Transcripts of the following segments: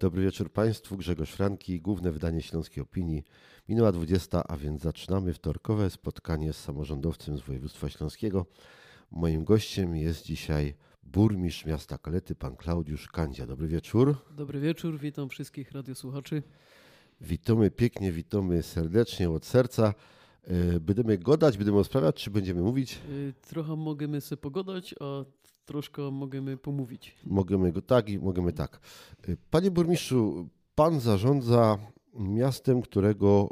Dobry wieczór Państwu. Grzegorz Franki, główne wydanie Śląskiej Opinii. Minęła 20, a więc zaczynamy wtorkowe spotkanie z samorządowcem z województwa śląskiego. Moim gościem jest dzisiaj burmistrz miasta Kalety, pan Klaudiusz Kandzia. Dobry wieczór. Dobry wieczór, witam wszystkich radiosłuchaczy. Witamy pięknie, witamy serdecznie od serca. E, będziemy godać, będziemy sprawiać, czy będziemy mówić? Y, Trochę możemy sobie pogadać, a troszkę możemy pomówić. Możemy go tak i możemy tak. E, Panie burmistrzu, pan zarządza miastem, którego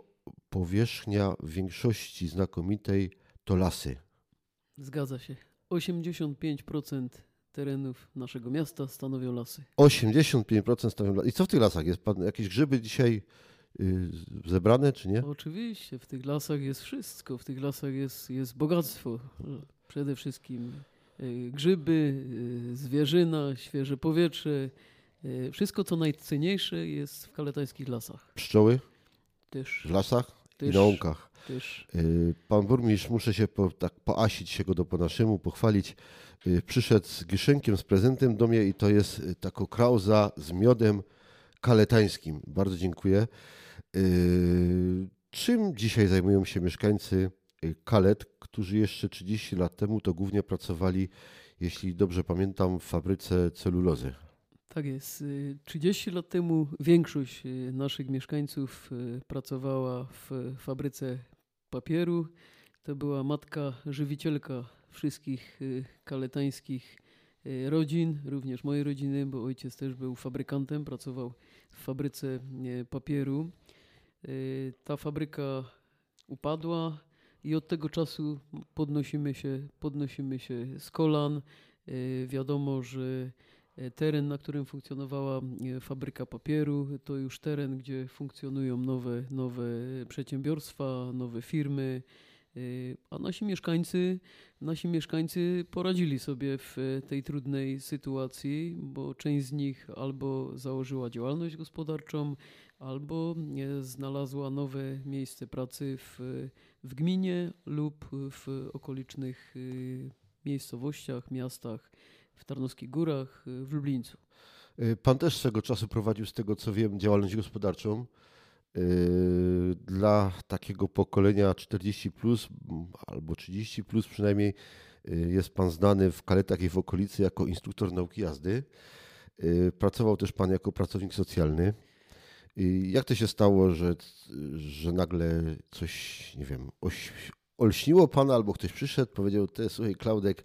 powierzchnia w większości znakomitej to lasy. Zgadza się. 85% terenów naszego miasta stanowią lasy. 85% stanowią lasy. I co w tych lasach jest? Pan jakieś grzyby dzisiaj y, zebrane, czy nie? Oczywiście, w tych lasach jest wszystko. W tych lasach jest, jest bogactwo. Przede wszystkim y, grzyby, y, zwierzyna, świeże powietrze. y, Wszystko, co najcenniejsze jest w kaletańskich lasach. Pszczoły Też, w lasach i też, na łąkach. też Y, Pan burmistrz, muszę się po, tak poasić się go do po naszemu, pochwalić. Y, Przyszedł z giszynkiem, z prezentem do mnie i to jest y, taka krauza z miodem kaletańskim. Bardzo dziękuję. Y, Czym dzisiaj zajmują się mieszkańcy y, Kalet, którzy jeszcze 30 lat temu to głównie pracowali, jeśli dobrze pamiętam, w fabryce celulozy? Tak jest. Y, 30 lat temu większość y, naszych mieszkańców y, pracowała w fabryce papieru. To była matka żywicielka wszystkich y, kaletańskich y, rodzin, również mojej rodziny, bo ojciec też był fabrykantem, pracował w fabryce y, papieru. Y, Ta fabryka upadła i od tego czasu podnosimy się, podnosimy się z kolan. Y, Wiadomo, że E, Teren, na którym funkcjonowała e, fabryka papieru, to już teren, gdzie funkcjonują nowe, nowe przedsiębiorstwa, nowe firmy, e, a nasi mieszkańcy, nasi mieszkańcy poradzili sobie w e, tej trudnej sytuacji, bo część z nich albo założyła działalność gospodarczą, albo e, znalazła nowe miejsce pracy w, w gminie lub w okolicznych e, miejscowościach, miastach w Tarnowskich Górach, y, w Lublińcu. Y, Pan też swego czasu prowadził, z tego co wiem, działalność gospodarczą. Y, Dla takiego pokolenia 40 plus albo 30 plus przynajmniej y, jest Pan znany w Kaletach i w okolicy jako instruktor nauki jazdy. Y, Pracował też Pan jako pracownik socjalny. Jak to się stało, że, że nagle coś, nie wiem, oś, olśniło Pana albo ktoś przyszedł, powiedział, ty słuchaj Klaudek,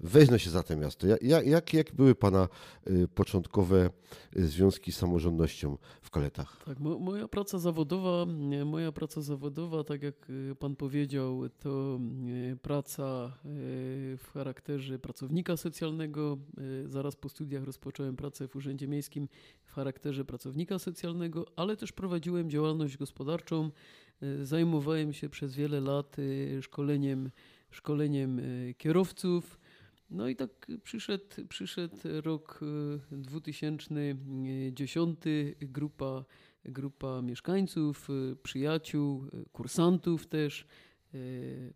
weź no się za to miasto. Ja- ja- Jak, jak były Pana y, początkowe y, związki z samorządnością w Kaletach? Tak, mo, moja praca zawodowa, moja praca zawodowa, tak jak y, pan powiedział, to praca w charakterze pracownika socjalnego. Zaraz po studiach rozpocząłem pracę w Urzędzie Miejskim w charakterze pracownika socjalnego, ale też prowadziłem działalność gospodarczą. Zajmowałem się przez wiele lat szkoleniem, szkoleniem kierowców. No i tak przyszedł, przyszedł rok y, 2010, grupa, grupa mieszkańców, y, przyjaciół, y, kursantów też, y,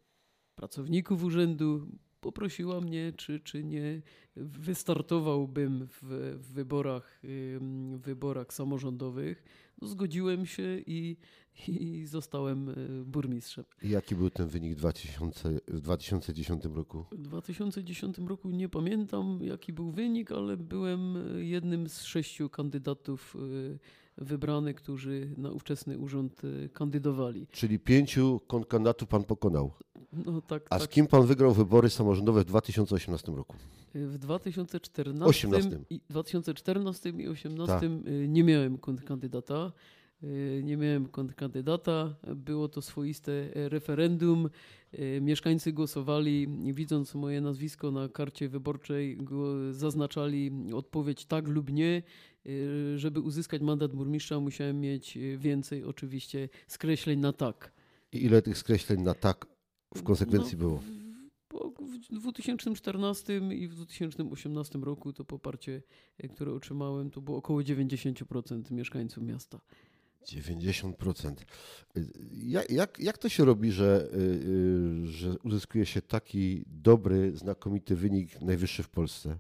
pracowników urzędu poprosiła mnie, czy, czy nie wystartowałbym w, w wyborach, y, w wyborach samorządowych. No, zgodziłem się i, i zostałem y, burmistrzem. I Jaki był ten wynik w 2000, w 2010 roku? W 2010 roku nie pamiętam jaki był wynik, ale byłem jednym z sześciu kandydatów y, wybranych, którzy na ówczesny urząd y, kandydowali. Czyli pięciu kandydatów Pan pokonał. No tak, A z tak. kim Pan wygrał wybory samorządowe w 2018 roku? W 2014, 18. i 2014 i 2018 Tak. y, nie miałem kontrkandydata. Y, Nie miałem kontrkandydata. Było to swoiste e, referendum. Y, Mieszkańcy głosowali, widząc moje nazwisko na karcie wyborczej, zaznaczali odpowiedź tak lub nie. Y, Żeby uzyskać mandat burmistrza, musiałem mieć więcej oczywiście skreśleń na tak. I ile tych skreśleń na tak w konsekwencji No, było? W 2014 i w 2018 roku to poparcie, e, które otrzymałem, to było około 90% mieszkańców miasta. 90%. Y, Jak, jak, jak to się robi, że, y, y, że uzyskuje się taki dobry, znakomity wynik, najwyższy w Polsce?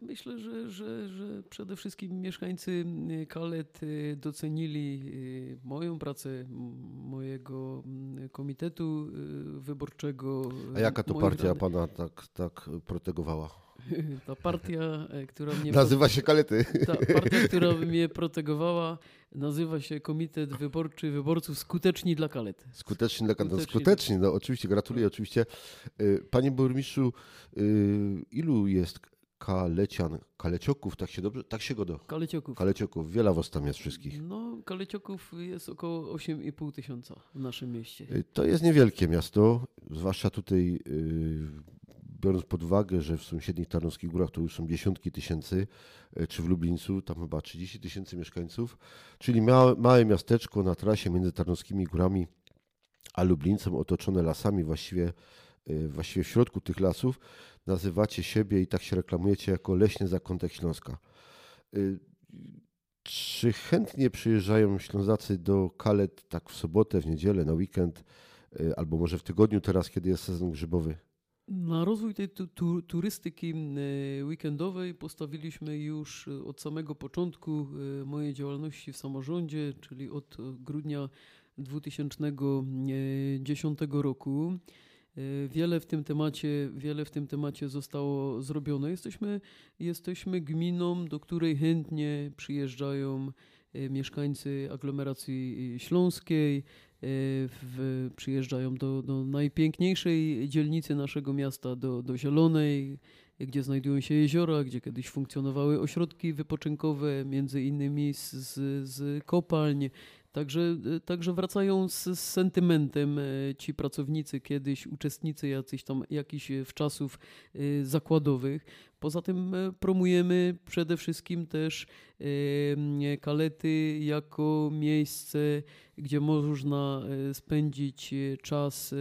myślę, że, że, że przede wszystkim mieszkańcy Kalet docenili moją pracę, mojego komitetu wyborczego. A jaka to partia pana tak, tak protegowała? Ta partia, e, która mnie. Nazywa się Kalety. Ta partia, która mnie protegowała, nazywa się Komitet Wyborczy Wyborców Skuteczni dla Kalety. Skuteczni dla Kalety. Skuteczni, skuteczni no oczywiście, gratuluję oczywiście. E, panie burmistrzu, e, ilu jest kalecian, kalecioków, tak się dobrze, tak się go do. Kalecioków. Kalecioków, wiele was tam jest wszystkich. No, kalecioków jest około 8,5 tysiąca w naszym mieście. To jest niewielkie miasto, zwłaszcza tutaj biorąc pod uwagę, że w sąsiednich Tarnowskich Górach to już są dziesiątki tysięcy, e, czy w Lublińcu tam chyba 30 tysięcy mieszkańców, czyli małe, małe miasteczko na trasie między Tarnowskimi Górami a Lublińcem, otoczone lasami właściwie, e, właściwie w środku tych lasów, nazywacie siebie i tak się reklamujecie jako leśny zakątek Śląska. E, czy chętnie przyjeżdżają Ślązacy do Kalet tak w sobotę, w niedzielę, na weekend, albo może w tygodniu teraz, kiedy jest sezon grzybowy? Na rozwój tej tu, tu, turystyki e, weekendowej postawiliśmy już e, od samego początku e, mojej działalności w samorządzie, czyli od grudnia 2010 roku. Wiele w tym temacie, wiele w tym temacie zostało zrobione. Jesteśmy, jesteśmy gminą, do której chętnie przyjeżdżają mieszkańcy aglomeracji śląskiej, w, przyjeżdżają do, do najpiękniejszej dzielnicy naszego miasta, do, do Zielonej, gdzie znajdują się jeziora, gdzie kiedyś funkcjonowały ośrodki wypoczynkowe, między innymi z, z, z kopalń. Także, także wracają z, z sentymentem e, ci pracownicy, kiedyś uczestnicy jacyś tam jakichś wczasów e, zakładowych. Poza tym e, promujemy przede wszystkim też kalety jako miejsce, gdzie można e, spędzić e, czas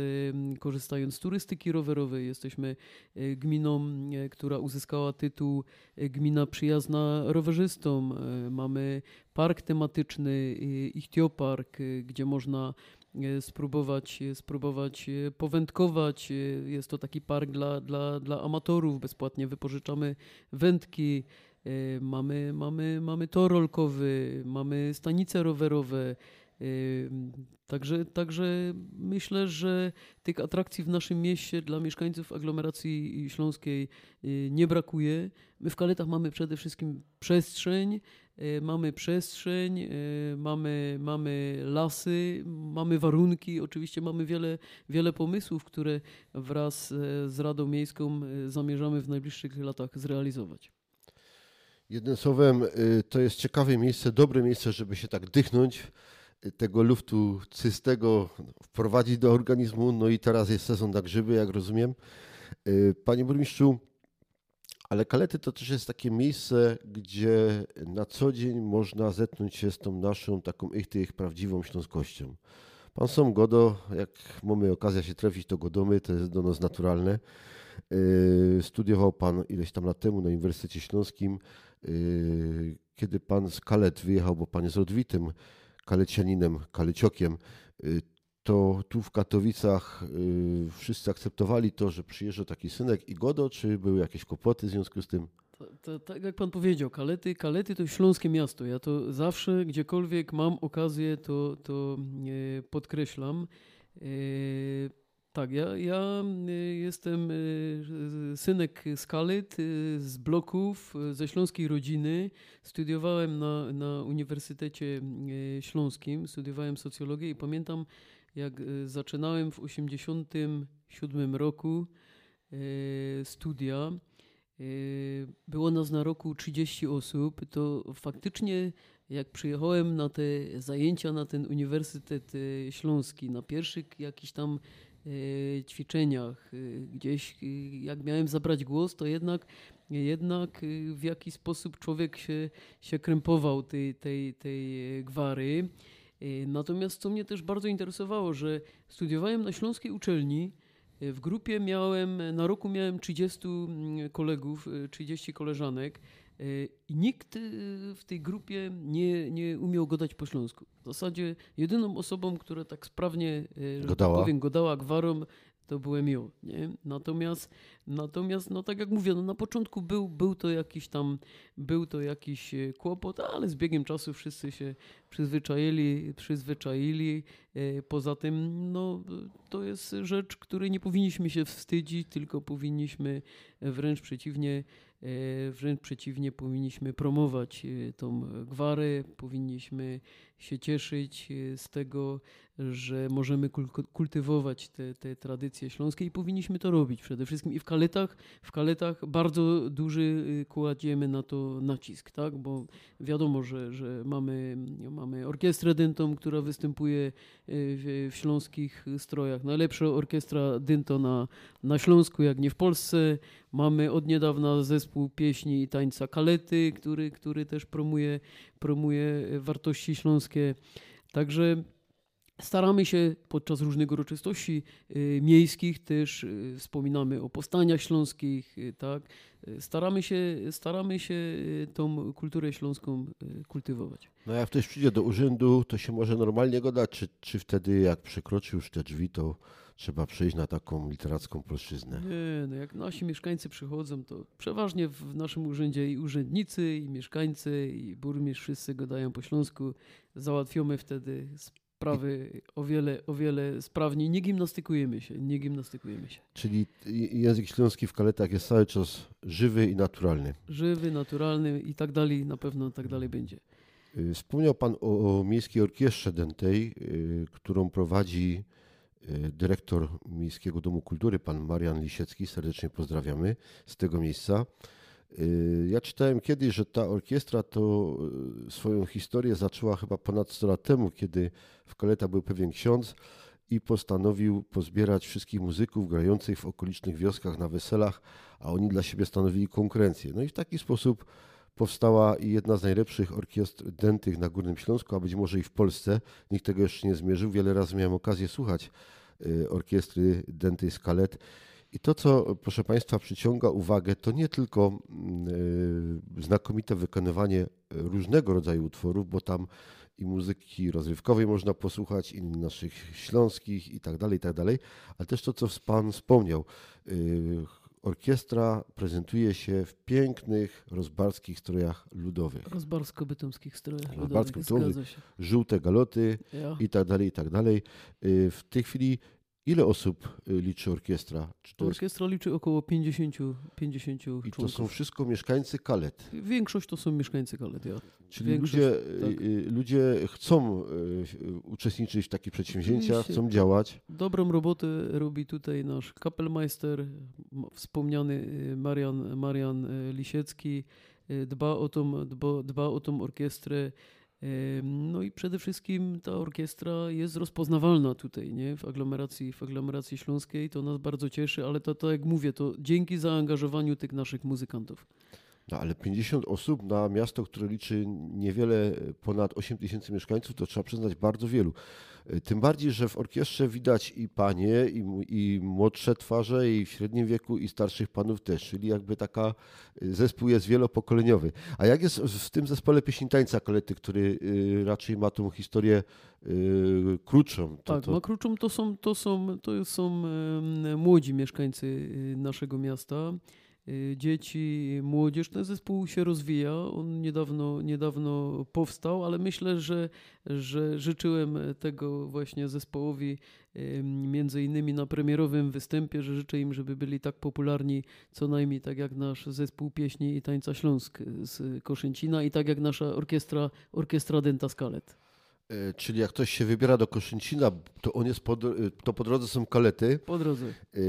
korzystając z turystyki rowerowej. Jesteśmy gminą, która uzyskała tytuł Gmina Przyjazna Rowerzystom. Mamy park tematyczny, Ichtiopark, gdzie można spróbować, spróbować powędkować. Jest to taki park dla, dla, dla amatorów, bezpłatnie wypożyczamy wędki, mamy, mamy, mamy tor rolkowy, mamy stanice rowerowe. Także, także myślę, że tych atrakcji w naszym mieście dla mieszkańców aglomeracji śląskiej y, nie brakuje. My w Kaletach mamy przede wszystkim przestrzeń, y, mamy przestrzeń, y, mamy, mamy lasy, mamy warunki, oczywiście mamy wiele, wiele pomysłów, które wraz z Radą Miejską zamierzamy w najbliższych latach zrealizować. Jednym słowem, to jest ciekawe miejsce, dobre miejsce, żeby się tak dychnąć tego luftu czystego wprowadzić do organizmu. No i teraz jest sezon na grzyby, jak rozumiem. Y, panie burmistrzu, ale Kalety to też jest takie miejsce, gdzie na co dzień można zetknąć się z tą naszą taką ich, ich prawdziwą śląskością. Pan Som Godo, jak mamy okazję się trafić, to Godomy, to jest do nas naturalne. Y, studiował Pan ileś tam lat temu na Uniwersytecie Śląskim. Y, kiedy Pan z Kalet wyjechał, bo Pan jest rodwitym kalecianinem, kaleciokiem, y, to tu w Katowicach y, wszyscy akceptowali to, że przyjeżdża taki synek i Godo, czy były jakieś kłopoty w związku z tym? tak jak pan powiedział, Kalety, Kalety to śląskie miasto. Ja to zawsze, gdziekolwiek mam okazję, to, to e, podkreślam. Tak, ja, ja y, jestem y, synek z y, z bloków, ze śląskiej rodziny. Studiowałem na, na Uniwersytecie Śląskim, studiowałem socjologię i pamiętam, jak zaczynałem w 1987 roku studia. Było nas na roku 30 osób. To faktycznie, jak przyjechałem na te zajęcia na ten Uniwersytet Śląski, na pierwszych jakiś tam ćwiczeniach, y, gdzieś y, jak miałem zabrać głos, to jednak, jednak w jakiś sposób człowiek się, się krępował tej, tej, tej gwary. Natomiast co mnie też bardzo interesowało, że studiowałem na Śląskiej Uczelni, w grupie miałem, na roku miałem 30 mm, kolegów, 30 koleżanek. I nikt y, w tej grupie nie, nie umiał godać po śląsku. W zasadzie jedyną osobą, która tak sprawnie, godała. powiem, godała gwarą, to byłem ja, nie? Natomiast, natomiast no tak jak mówię, no na początku był, był to jakiś tam, był to jakiś kłopot, ale z biegiem czasu wszyscy się przyzwyczaili, przyzwyczaili. Poza tym, no to jest rzecz, której nie powinniśmy się wstydzić, tylko powinniśmy wręcz przeciwnie wręcz przeciwnie, powinniśmy promować e, tą gwarę, powinniśmy się cieszyć e, z tego, że możemy kultywować te, te tradycje śląskie i powinniśmy to robić przede wszystkim. I w kaletach, w kaletach bardzo duży kładziemy na to nacisk, tak? bo wiadomo, że, że mamy, mamy orkiestrę dentą, która występuje w, w śląskich strojach. Najlepsza orkiestra dynto na, na Śląsku, jak nie w Polsce. Mamy od niedawna zespół pieśni i tańca Kalety, który, który też promuje, promuje wartości śląskie. Także Staramy się podczas różnych uroczystości y, miejskich też y, wspominamy o powstaniach śląskich, y, tak? Staramy się, staramy się tą kulturę śląską kultywować. No jak ktoś przyjdzie do urzędu, to się może normalnie go dać, czy, czy wtedy jak przekroczy już te drzwi, to trzeba przejść na taką literacką płaszczyznę. Nie, no jak nasi mieszkańcy przychodzą, to przeważnie w naszym urzędzie i urzędnicy, i mieszkańcy, i burmistrz wszyscy gadają po śląsku. Załatwiamy wtedy sprawy o wiele, o wiele sprawniej. Nie gimnastykujemy się, nie gimnastykujemy się. Czyli język śląski w kaletach jest cały czas żywy i naturalny. Żywy, naturalny i tak dalej, na pewno tak dalej będzie. Y, wspomniał Pan o, o Miejskiej Orkiestrze Dętej, y, którą prowadzi dyrektor Miejskiego Domu Kultury, pan Marian Lisiecki, serdecznie pozdrawiamy z tego miejsca. Y, ja czytałem kiedyś, że ta orkiestra to y, swoją historię zaczęła chyba ponad 100 lat temu, kiedy w Kaleta był pewien ksiądz i postanowił pozbierać wszystkich muzyków grających w okolicznych wioskach na weselach, a oni dla siebie stanowili konkurencję. No i w taki sposób powstała jedna z najlepszych orkiestr dętych na Górnym Śląsku, a być może i w Polsce. Nikt tego jeszcze nie zmierzył. Wiele razy miałem okazję słuchać y, orkiestry dętej Skalet. I to, co proszę Państwa przyciąga uwagę, to nie tylko y, znakomite wykonywanie różnego rodzaju utworów, bo tam i muzyki rozrywkowej można posłuchać, i naszych śląskich i tak dalej, i tak dalej, ale też to, co Pan wspomniał, y, Orkiestra prezentuje się w pięknych rozbarskich strojach ludowych. Rozbarsko-bytomskich strojach ludowych. Żółte galoty ja. i tak dalej, i tak dalej. Y, w tej chwili Ile osób y, liczy orkiestra? orkiestra jest... liczy około 50, 50 I to są wszystko mieszkańcy Kalet? Większość to są mieszkańcy Kalet, ja. Czyli ludzie, tak. Y, ludzie chcą uczestniczyć w takich przedsięwzięciach, chcą działać? Dobrą robotę robi tutaj nasz kapelmeister, wspomniany y, Marian, Marian y, Lisiecki. Y, dba o tą, dba, dba o tą orkiestrę. No i przede wszystkim ta orkiestra jest rozpoznawalna tutaj, nie? W aglomeracji, w aglomeracji śląskiej. To nas bardzo cieszy, ale to, to jak mówię, to dzięki zaangażowaniu tych naszych muzykantów. No ale 50 osób na miasto, które liczy niewiele ponad 8 tysięcy mieszkańców, to trzeba przyznać bardzo wielu. Tym bardziej, że w orkiestrze widać i panie, i, i młodsze twarze, i w średnim wieku, i starszych panów też, czyli jakby taka y, zespół jest wielopokoleniowy. A jak jest w tym zespole pieśni tańca kolety, który raczej ma tą historię krótszą? To, tak, to... ma krótszą, to są, to są, to są młodzi mieszkańcy naszego miasta. Y, dzieci, młodzież. Ten zespół się rozwija. On niedawno, niedawno powstał, ale myślę, że, że życzyłem tego właśnie zespołowi między innymi na premierowym występie, że życzę im, żeby byli tak popularni co najmniej tak jak nasz zespół pieśni i tańca Śląsk z Koszęcina i tak jak nasza orkiestra, orkiestra Denta Skalet. E, czyli jak ktoś się wybiera do Koszęcina, to on jest po, to po drodze są kalety. Po drodze. E,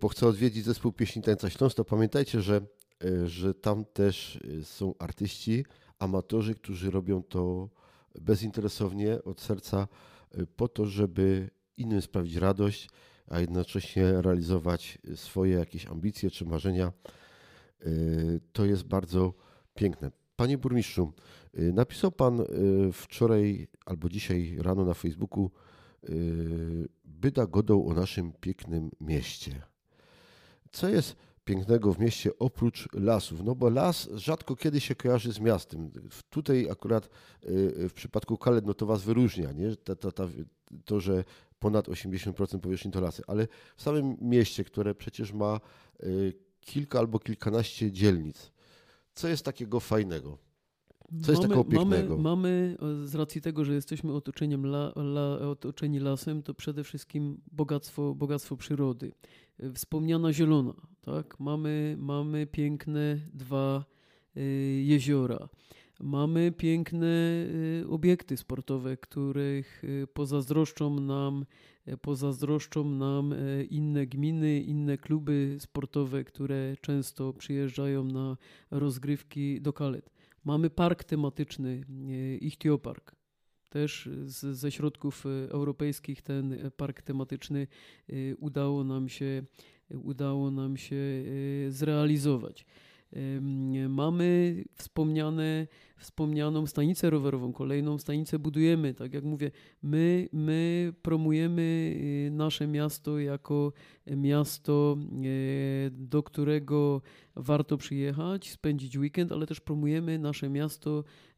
bo chce odwiedzić zespół pieśni Tańca Śląsk, to pamiętajcie, że, e, że tam też są artyści, amatorzy, którzy robią to bezinteresownie, od serca, po to, żeby innym sprawić radość, a jednocześnie realizować swoje jakieś ambicje czy marzenia. To jest bardzo piękne. Panie burmistrzu, y, napisał pan y, wczoraj albo dzisiaj rano na Facebooku y, byda godą o naszym pięknym mieście. Co jest pięknego w mieście oprócz lasów? No bo las rzadko kiedy się kojarzy z miastem. Tutaj akurat w przypadku Kalet no to was wyróżnia, nie? To, że ponad 80% powierzchni to lasy. Ale w samym mieście, które przecież ma kilka albo kilkanaście dzielnic, co jest takiego fajnego? Co jest takiego pięknego? Mamy, mamy, z racji tego, że jesteśmy otoczeniem la, la, otoczeni lasem, to przede wszystkim bogactwo, bogactwo przyrody. Wspomniana zielona, tak? Mamy, mamy piękne dwa y, jeziora. Mamy piękne obiekty sportowe, których pozazdroszczą nam, pozazdroszczą nam inne gminy, inne kluby sportowe, które często przyjeżdżają na rozgrywki do Kalet. Mamy park tematyczny, Ichtiopark. Też z, ze środków europejskich ten park tematyczny udało nam się, udało nam się zrealizować. Mamy wspomniane, wspomnianą stanicę rowerową, kolejną stanicę budujemy. Tak jak mówię, my, my promujemy y, nasze miasto jako miasto, e, do którego warto przyjechać, spędzić weekend, ale też promujemy nasze miasto Y,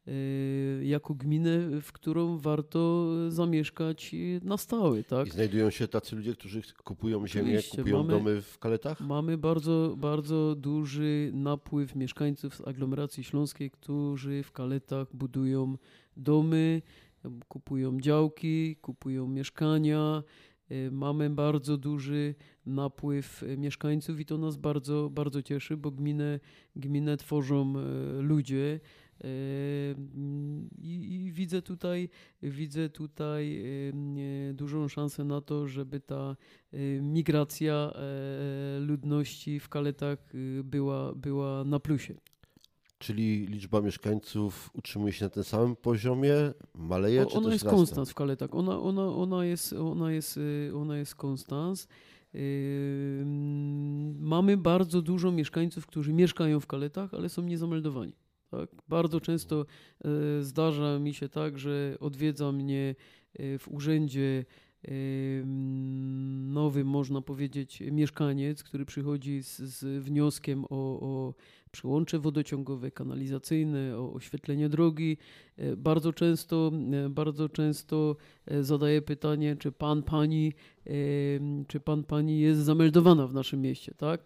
jako gminę, w którą warto zamieszkać na stałe. Tak? I znajdują się tacy ludzie, którzy kupują ziemię, Oczywiście. kupują mamy, domy w Kaletach? Mamy bardzo, bardzo duży napływ mieszkańców z aglomeracji śląskiej, którzy w Kaletach budują domy, kupują działki, kupują mieszkania. Y, mamy bardzo duży napływ mieszkańców i to nas bardzo, bardzo cieszy, bo gminę, gminę tworzą y, ludzie, i, I, widzę tutaj, widzę tutaj dużą szansę na to, żeby ta migracja e, ludności w Kaletach była, była na plusie. Czyli liczba mieszkańców utrzymuje się na tym samym poziomie, maleje, o, czy Ona jest konstans w Kaletach. Ona, ona, ona, jest, ona, jest, ona jest konstans. Mamy bardzo dużo mieszkańców, którzy mieszkają w Kaletach, ale są niezameldowani. Tak? Bardzo często e, zdarza mi się tak, że odwiedza mnie e, w urzędzie e, nowy, można powiedzieć, mieszkaniec, który przychodzi z, z wnioskiem o, o przyłącze wodociągowe, kanalizacyjne, o oświetlenie drogi. Bardzo często, bardzo często zadaje pytanie, czy pan, pani, czy pan, pani jest zameldowana w naszym mieście, tak?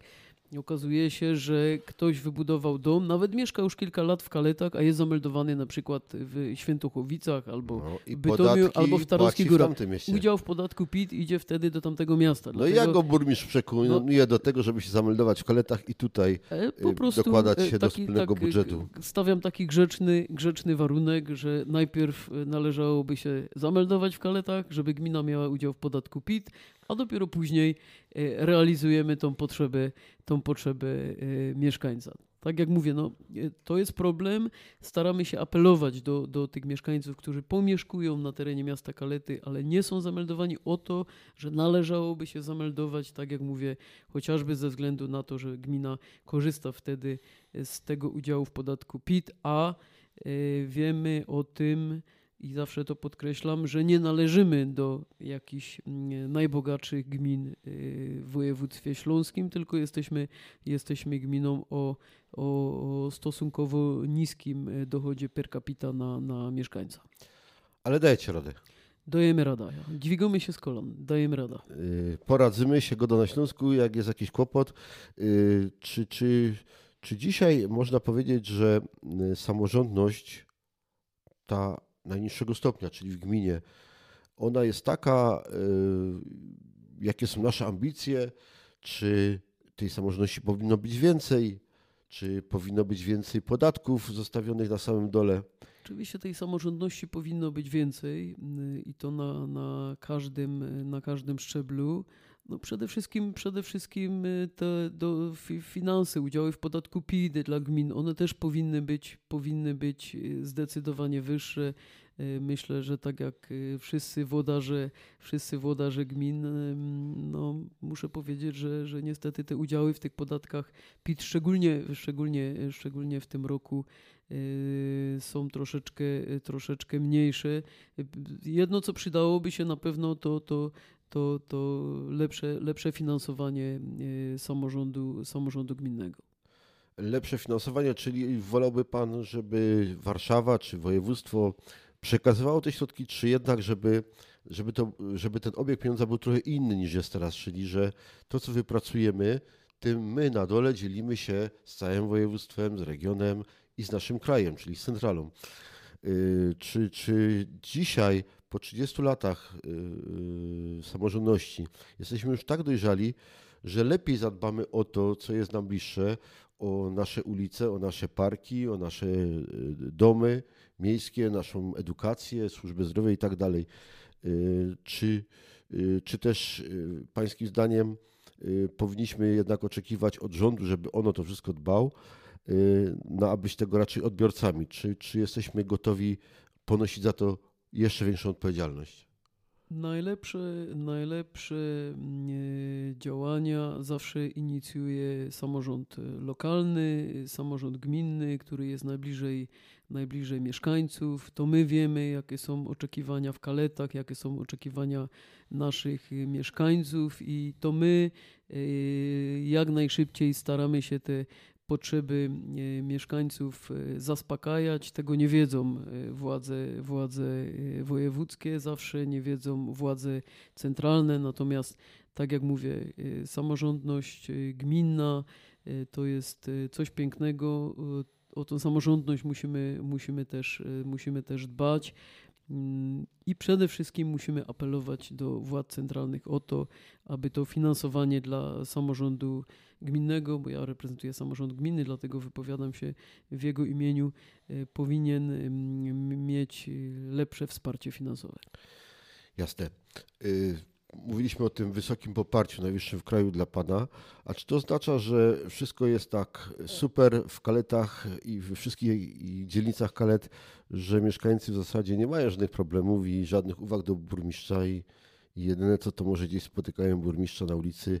Okazuje się, że ktoś wybudował dom, nawet mieszka już kilka lat w Kaletach, a jest zameldowany na przykład w Świętochowicach albo no, w Bytomiu, albo w Tarnowskich Górach. W Udział w podatku PIT idzie wtedy do tamtego miasta. No Dlatego... ja go burmistrz przekonuje no, do tego, żeby się zameldować w Kaletach i tutaj e, po y, prostu, dokładać się taki, do wspólnego tak, budżetu. Stawiam taki grzeczny, grzeczny warunek, że najpierw należałoby się zameldować w Kaletach, żeby gmina miała udział w podatku PIT, a dopiero później e, realizujemy tą potrzebę, tą potrzebę e, mieszkańca. Tak jak mówię, no, e, to jest problem. Staramy się apelować do, do tych mieszkańców, którzy pomieszkują na terenie miasta Kalety, ale nie są zameldowani o to, że należałoby się zameldować, tak jak mówię, chociażby ze względu na to, że gmina korzysta wtedy z tego udziału w podatku PIT, a wiemy o tym, i zawsze to podkreślam, że nie należymy do jakichś mm, najbogatszych gmin y, w województwie śląskim, tylko jesteśmy, jesteśmy gminą o, o stosunkowo niskim y, dochodzie per capita na, na mieszkańca. Ale dajecie radę. Dajemy radę. Dźwigamy się z kolan. Dajemy radę. Y, poradzimy się go do na Śląsku, jak jest jakiś kłopot. Czy, czy, czy dzisiaj można powiedzieć, że samorządność ta najniższego stopnia, czyli w gminie, ona jest taka, y, jakie są nasze ambicje, czy tej samorządności powinno być więcej, czy powinno być więcej podatków zostawionych na samym dole. Oczywiście tej samorządności powinno być więcej y, i to na, na, każdym, na każdym szczeblu. No przede wszystkim, przede wszystkim y, te do, finanse, udziały w podatku PIT dla gmin, one też powinny być, powinny być zdecydowanie wyższe. Y, myślę, że tak jak y, wszyscy włodarze, wszyscy włodarze gmin, y, no, muszę powiedzieć, że, że niestety te udziały w tych podatkach PIT, szczególnie, szczególnie, szczególnie w tym roku, są troszeczkę, troszeczkę mniejsze. Jedno, co przydałoby się na pewno, to, to, to, to lepsze, lepsze finansowanie samorządu, samorządu gminnego lepsze finansowanie, czyli wolałby Pan, żeby Warszawa czy województwo przekazywało te środki, czy jednak, żeby żeby, to, żeby ten obieg pieniądza był trochę inny niż jest teraz, czyli że to, co wypracujemy, tym my na dole dzielimy się z całym województwem, z regionem i z naszym krajem, czyli z centralą. Y, czy, czy dzisiaj, po 30 latach y, samorządności, jesteśmy już tak dojrzali, że lepiej zadbamy o to, co jest nam bliższe, o nasze ulice, o nasze parki, o nasze y, domy miejskie, naszą edukację, służbę zdrowia i tak dalej. Czy, czy też Pańskim zdaniem powinniśmy jednak oczekiwać od rządu, żeby ono to wszystko dbał, no a być tego raczej odbiorcami? Czy, czy jesteśmy gotowi ponosić za to jeszcze większą odpowiedzialność? Najlepsze, najlepsze mm, działania zawsze inicjuje samorząd lokalny, samorząd gminny, który jest najbliżej, najbliżej mieszkańców. To my wiemy, jakie są oczekiwania w kaletach, jakie są oczekiwania naszych mieszkańców, i to my jak najszybciej staramy się te potrzeby e, mieszkańców e, zaspokajać. Tego nie wiedzą e, władze, władze wojewódzkie, zawsze nie wiedzą władze centralne. Natomiast, tak jak mówię, samorządność gminna to jest coś pięknego. O tą samorządność musimy, musimy, też, musimy też dbać. Mm, I przede wszystkim musimy apelować do władz centralnych o to, aby to finansowanie dla samorządu gminnego, bo ja reprezentuję samorząd gminy, dlatego wypowiadam się w jego imieniu, e, powinien mieć lepsze wsparcie finansowe. Jasne. Mówiliśmy o tym wysokim poparciu najwyższym w kraju dla Pana. A czy to oznacza, że wszystko jest tak super w kaletach i we wszystkich dzielnicach kalet, że mieszkańcy w zasadzie nie mają żadnych problemów i żadnych uwag do burmistrza i jedyne co to może gdzieś spotykają burmistrza na ulicy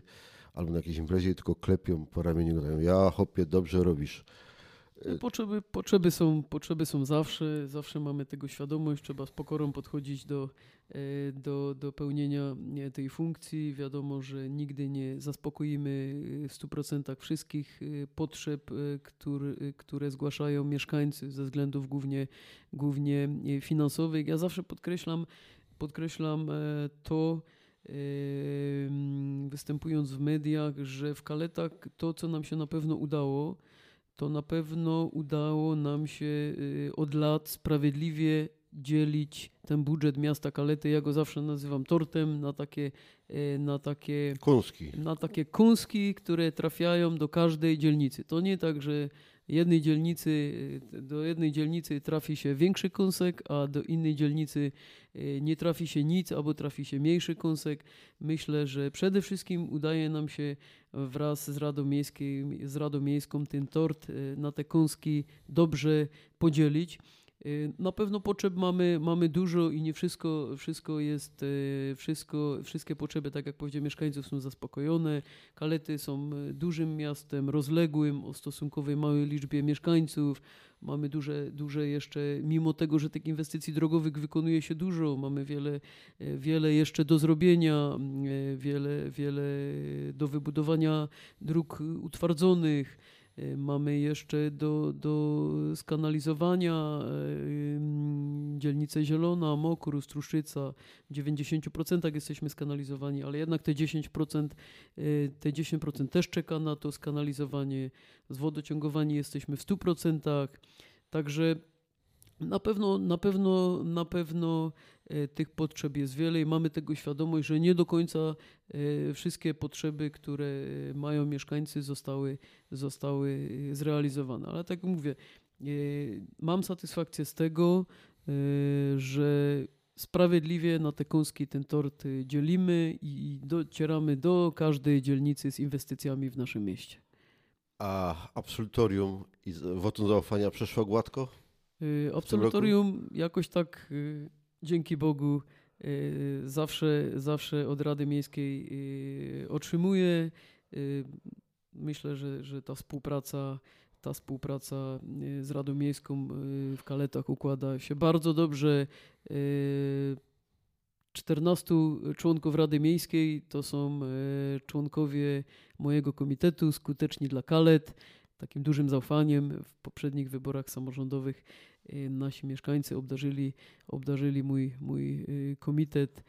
albo na jakiejś imprezie tylko klepią po ramieniu, mówią, ja hopie, dobrze robisz. No, potrzeby, potrzeby, są, potrzeby są zawsze, zawsze mamy tego świadomość, trzeba z pokorą podchodzić do, e, do, do pełnienia tej funkcji. Wiadomo, że nigdy nie zaspokoimy w 100% wszystkich e, potrzeb, e, które, które zgłaszają mieszkańcy ze względów głównie, głównie finansowych. Ja zawsze podkreślam, podkreślam to, występując w mediach, że w kaletach to, co nam się na pewno udało, to na pewno udało nam się y, od lat sprawiedliwie dzielić ten budżet miasta Kalety. Ja go zawsze nazywam tortem na takie, y, na takie kąski. Na takie kąski, które trafiają do każdej dzielnicy. To nie tak, że jednej dzielnicy, y, do jednej dzielnicy trafi się większy kąsek, a do innej dzielnicy nie trafi się nic, albo trafi się mniejszy kąsek. Myślę, że przede wszystkim udaje nam się wraz z Radą, Miejskim, z Radą Miejską ten tort y, na te kąski dobrze podzielić. Y, na pewno potrzeb mamy, mamy dużo i nie wszystko, wszystko jest, y, wszystko, wszystkie potrzeby, tak jak powiedziałem, mieszkańców są zaspokojone. Kalety są dużym miastem, rozległym, o stosunkowej małej liczbie mieszkańców. Mamy duże, duże jeszcze, mimo tego, że tych inwestycji drogowych wykonuje się dużo, mamy wiele, wiele jeszcze do zrobienia, wiele, wiele do wybudowania dróg utwardzonych Y, mamy jeszcze do, do skanalizowania y, dzielnicę Zielona, Mokór, Struszczyca. W 90% jesteśmy skanalizowani, ale jednak te 10%, y, te 10% też czeka na to skanalizowanie. Z jesteśmy w 100%. Także na pewno, na pewno, na pewno tych potrzeb jest wiele i mamy tego świadomość, że nie do końca e, wszystkie potrzeby, które mają mieszkańcy, zostały, zostały zrealizowane. Ale tak jak mówię, e, mam satysfakcję z tego, że sprawiedliwie na te kąski ten tort dzielimy i docieramy do każdej dzielnicy z inwestycjami w naszym mieście. A absolutorium i wotum zaufania przeszło gładko? Absolutorium jakoś tak dzięki Bogu y, zawsze, zawsze od Rady Miejskiej otrzymuję. Myślę, że, że ta współpraca, ta współpraca z Radą Miejską w Kaletach układa się bardzo dobrze. 14 członków Rady Miejskiej to są członkowie mojego komitetu Skuteczni dla Kalet takim dużym zaufaniem w poprzednich wyborach samorządowych nasi mieszkańcy obdarzyli, obdarzyli mój, mój komitet.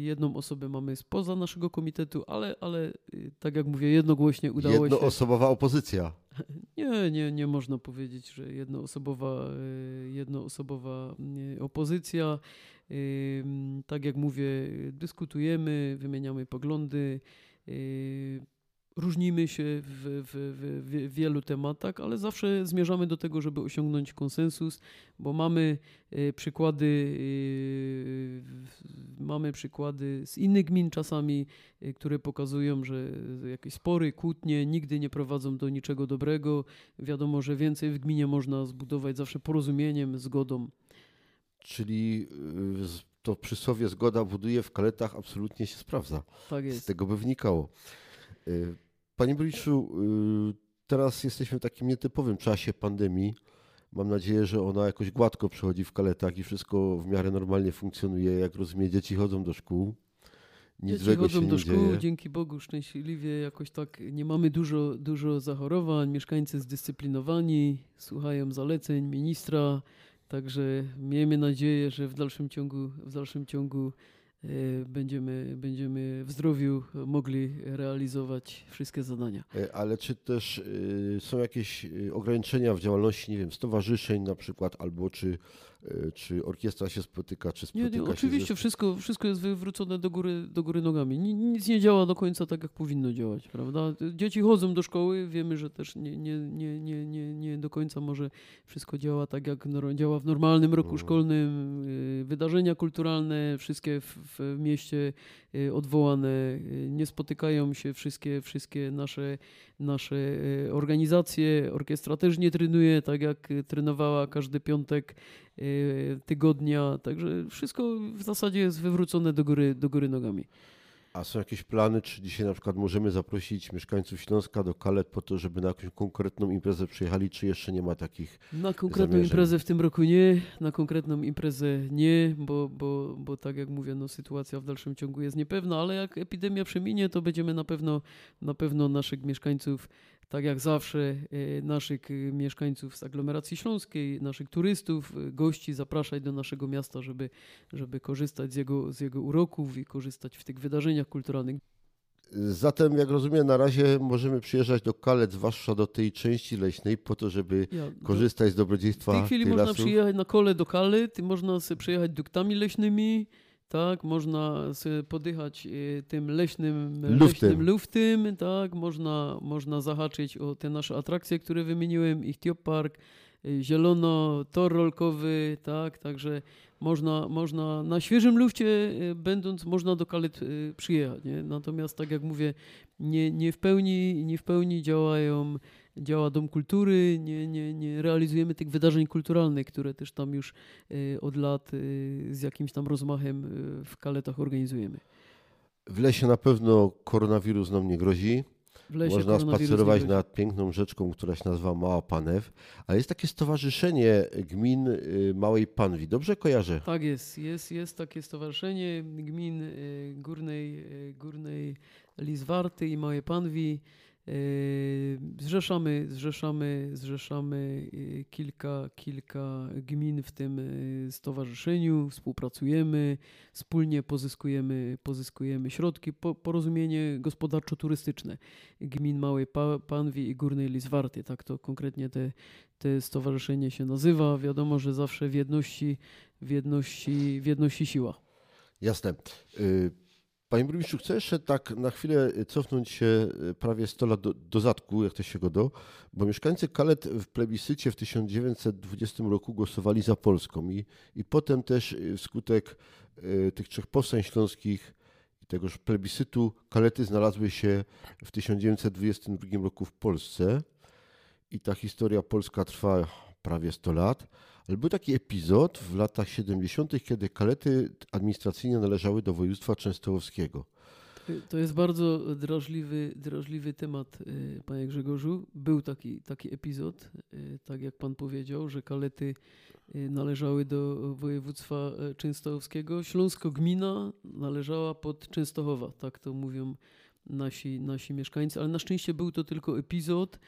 Jedną osobę mamy spoza naszego komitetu, ale, ale tak jak mówię, jednogłośnie udało Jednoosobowa się. Jednoosobowa opozycja. Nie, nie, nie można powiedzieć, że jednoosobowa, jednoosobowa opozycja. Tak jak mówię, dyskutujemy, wymieniamy poglądy, różnimy się w, w, w, wielu tematach, ale zawsze zmierzamy do tego, żeby osiągnąć konsensus, bo mamy e, przykłady, e, mamy przykłady z innych gmin czasami, e, które pokazują, że jakieś spory, kłótnie nigdy nie prowadzą do niczego dobrego. Wiadomo, że więcej w gminie można zbudować zawsze porozumieniem, zgodą. Czyli to przysłowie zgoda buduje w kaletach absolutnie się sprawdza. Tak jest. Z tego by wnikało. Panie burmistrzu, y, teraz jesteśmy w takim nietypowym czasie pandemii. Mam nadzieję, że ona jakoś gładko przechodzi w kaletach i wszystko w miarę normalnie funkcjonuje. Jak rozumiem, dzieci chodzą do szkół. Nic dzieci złego chodzą się do szkół, dzieje. dzięki Bogu szczęśliwie jakoś tak nie mamy dużo, dużo zachorowań. Mieszkańcy zdyscyplinowani, słuchają zaleceń ministra. Także miejmy nadzieję, że w dalszym ciągu, w dalszym ciągu będziemy, będziemy w zdrowiu mogli realizować wszystkie zadania. E, ale czy też e, są jakieś ograniczenia w działalności, nie wiem, stowarzyszeń na przykład, albo czy czy orkiestra się spotyka, czy spotyka nie, nie, Oczywiście się wszystko, wszystko jest wywrócone do góry, do góry nogami. Nic nie działa do końca tak, jak powinno działać, prawda? Dzieci chodzą do szkoły, wiemy, że też nie, nie, nie, nie, nie, nie do końca może wszystko działa tak, jak działa w normalnym roku mhm. szkolnym. Y, wydarzenia kulturalne, wszystkie w, w mieście y, odwołane, y, nie spotykają się wszystkie, wszystkie nasze, nasze organizacje. Orkiestra też nie trenuje, tak jak trenowała każdy piątek tygodnia, także wszystko w zasadzie jest wywrócone do góry, do góry nogami. A są jakieś plany, czy dzisiaj na przykład możemy zaprosić mieszkańców Śląska do Kalet po to, żeby na jakąś konkretną imprezę przyjechali, czy jeszcze nie ma takich Na konkretną zamierzeń? imprezę w tym roku nie, na konkretną imprezę nie, bo, bo, bo tak jak mówię, no, sytuacja w dalszym ciągu jest niepewna, ale jak epidemia przeminie, to będziemy na pewno, na pewno naszych mieszkańców tak jak zawsze e, naszych e, mieszkańców z aglomeracji śląskiej, naszych turystów, e, gości zapraszać do naszego miasta, żeby, żeby korzystać z jego, z jego uroków i korzystać w tych wydarzeniach kulturalnych. Zatem, jak rozumiem, na razie możemy przyjeżdżać do Kalec, zwłaszcza do tej części leśnej, po to, żeby ja, korzystać z dobrodziejstwa. W tej chwili można lasów. przyjechać na kole do Kalety, można sobie przyjechać duktami leśnymi, tak, można podychać y, tym leśnym luftem, leśnym luftem tak, można, można zahaczyć o te nasze atrakcje, które wymieniłem, ich Park, y, zielono, tor rolkowy, tak, także można, można na świeżym lufcie y, będąc, można do Kalet przyjechać, nie? natomiast tak jak mówię, nie, nie, w pełni, nie w pełni działają działa Dom Kultury, nie, nie, nie realizujemy tych wydarzeń kulturalnych, które też tam już e, od lat e, z jakimś tam rozmachem e, w kaletach organizujemy. W lesie na pewno koronawirus nam nie grozi. Można spacerować nad piękną rzeczką, która się nazywa Mała Panew, ale jest takie stowarzyszenie gmin Małej Panwi. Dobrze kojarzę? Tak jest. Jest, jest takie stowarzyszenie gmin Górnej, Górnej Lizwarty i Małej Panwi. Yy, zrzeszamy, zrzeszamy, zrzeszamy yy, kilka, kilka gmin w tym yy, stowarzyszeniu, współpracujemy, wspólnie pozyskujemy, pozyskujemy środki, porozumienie gospodarczo-turystyczne gmin Małej Panwi i Górnej Lizwarty. Tak to konkretnie te, te stowarzyszenie się nazywa. Wiadomo, że zawsze w jedności, w jedności, w jedności siła. Jasne. Panie burmistrzu, chcę jeszcze tak na chwilę cofnąć się e, prawie 100 lat do, do zadku, jak to się go do, bo mieszkańcy Kalet w plebiscycie w 1920 roku głosowali za Polską i, i potem też e, wskutek y, tych trzech powstań śląskich i tegoż plebiscytu Kalety znalazły się w 1922 roku w Polsce i ta historia polska trwa prawie 100 lat. Ale był taki epizod w latach 70., kiedy kalety administracyjne należały do województwa częstochowskiego. To jest bardzo drażliwy, drażliwy temat, y, panie Grzegorzu. Był taki, taki epizod, y, tak jak pan powiedział, że kalety y, należały do województwa częstochowskiego. Śląsko-gmina należała pod Częstochowa, tak to mówią nasi, nasi mieszkańcy, ale na szczęście był to tylko epizod.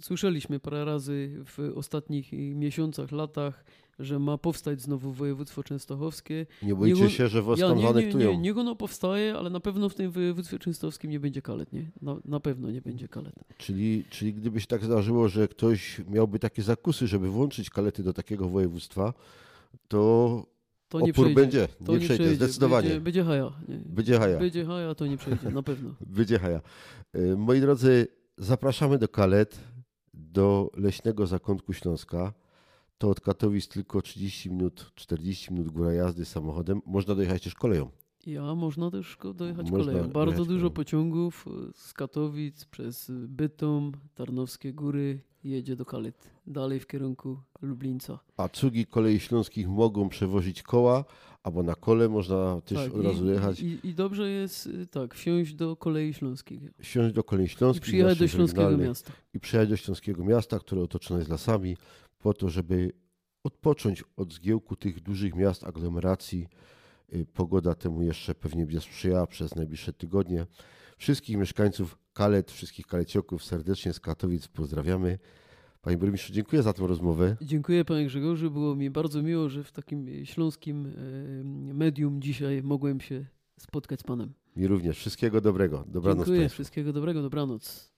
Słyszeliśmy parę razy w ostatnich miesiącach, latach, że ma powstać znowu województwo częstochowskie. Nie boicie Niech on- się, że was Ja, tam nie, nie, nie, niech ono powstaje, ale na pewno w tym województwie częstochowskim nie będzie kalet, nie? Na, na pewno nie będzie kalet. Czyli, czyli gdyby się tak zdarzyło, że ktoś miałby takie zakusy, żeby włączyć kalety do takiego województwa, to To nie opór przejdzie. będzie, To nie przejdzie, zdecydowanie. Będzie, będzie haja. Nie. Będzie haja. Będzie haja, to nie przejdzie, na pewno. Będzie haja. E, Moi drodzy, zapraszamy do Kalet, do Leśnego Zakątku Śląska. To od Katowic tylko 30 minut, 40 minut góra jazdy samochodem. Można dojechać też koleją. Ja, można też dojechać Można koleją. Bardzo dużo pociągów y, z Katowic przez Bytom, Tarnowskie Góry jedzie do Kalet. Dalej w kierunku Lublińca. A cugi kolei śląskich mogą przewozić koła, albo na kole można też Tak, od razu i, jechać, I, I dobrze jest y, tak, wsiąść do kolei śląskich wsiąść do kolei i śląskich. przyjechać do śląskiego miasta. i przyjechać do Śląskiego Miasta, które otoczone jest lasami, po to, żeby odpocząć od zgiełku tych dużych miast, aglomeracji. Y, Pogoda temu jeszcze pewnie będzie sprzyjała przez najbliższe tygodnie. Wszystkich mieszkańców Kalet, wszystkich kalecioków serdecznie z Katowic pozdrawiamy. Panie burmistrzu, dziękuję za tę rozmowę. Dziękuję panie Grzegorzu, było mi bardzo miło, że w takim y, śląskim y, medium dzisiaj mogłem się spotkać z panem. Mi również. Wszystkiego dobrego. Dobranoc Dziękuję, Państwu. wszystkiego dobrego, dobranoc.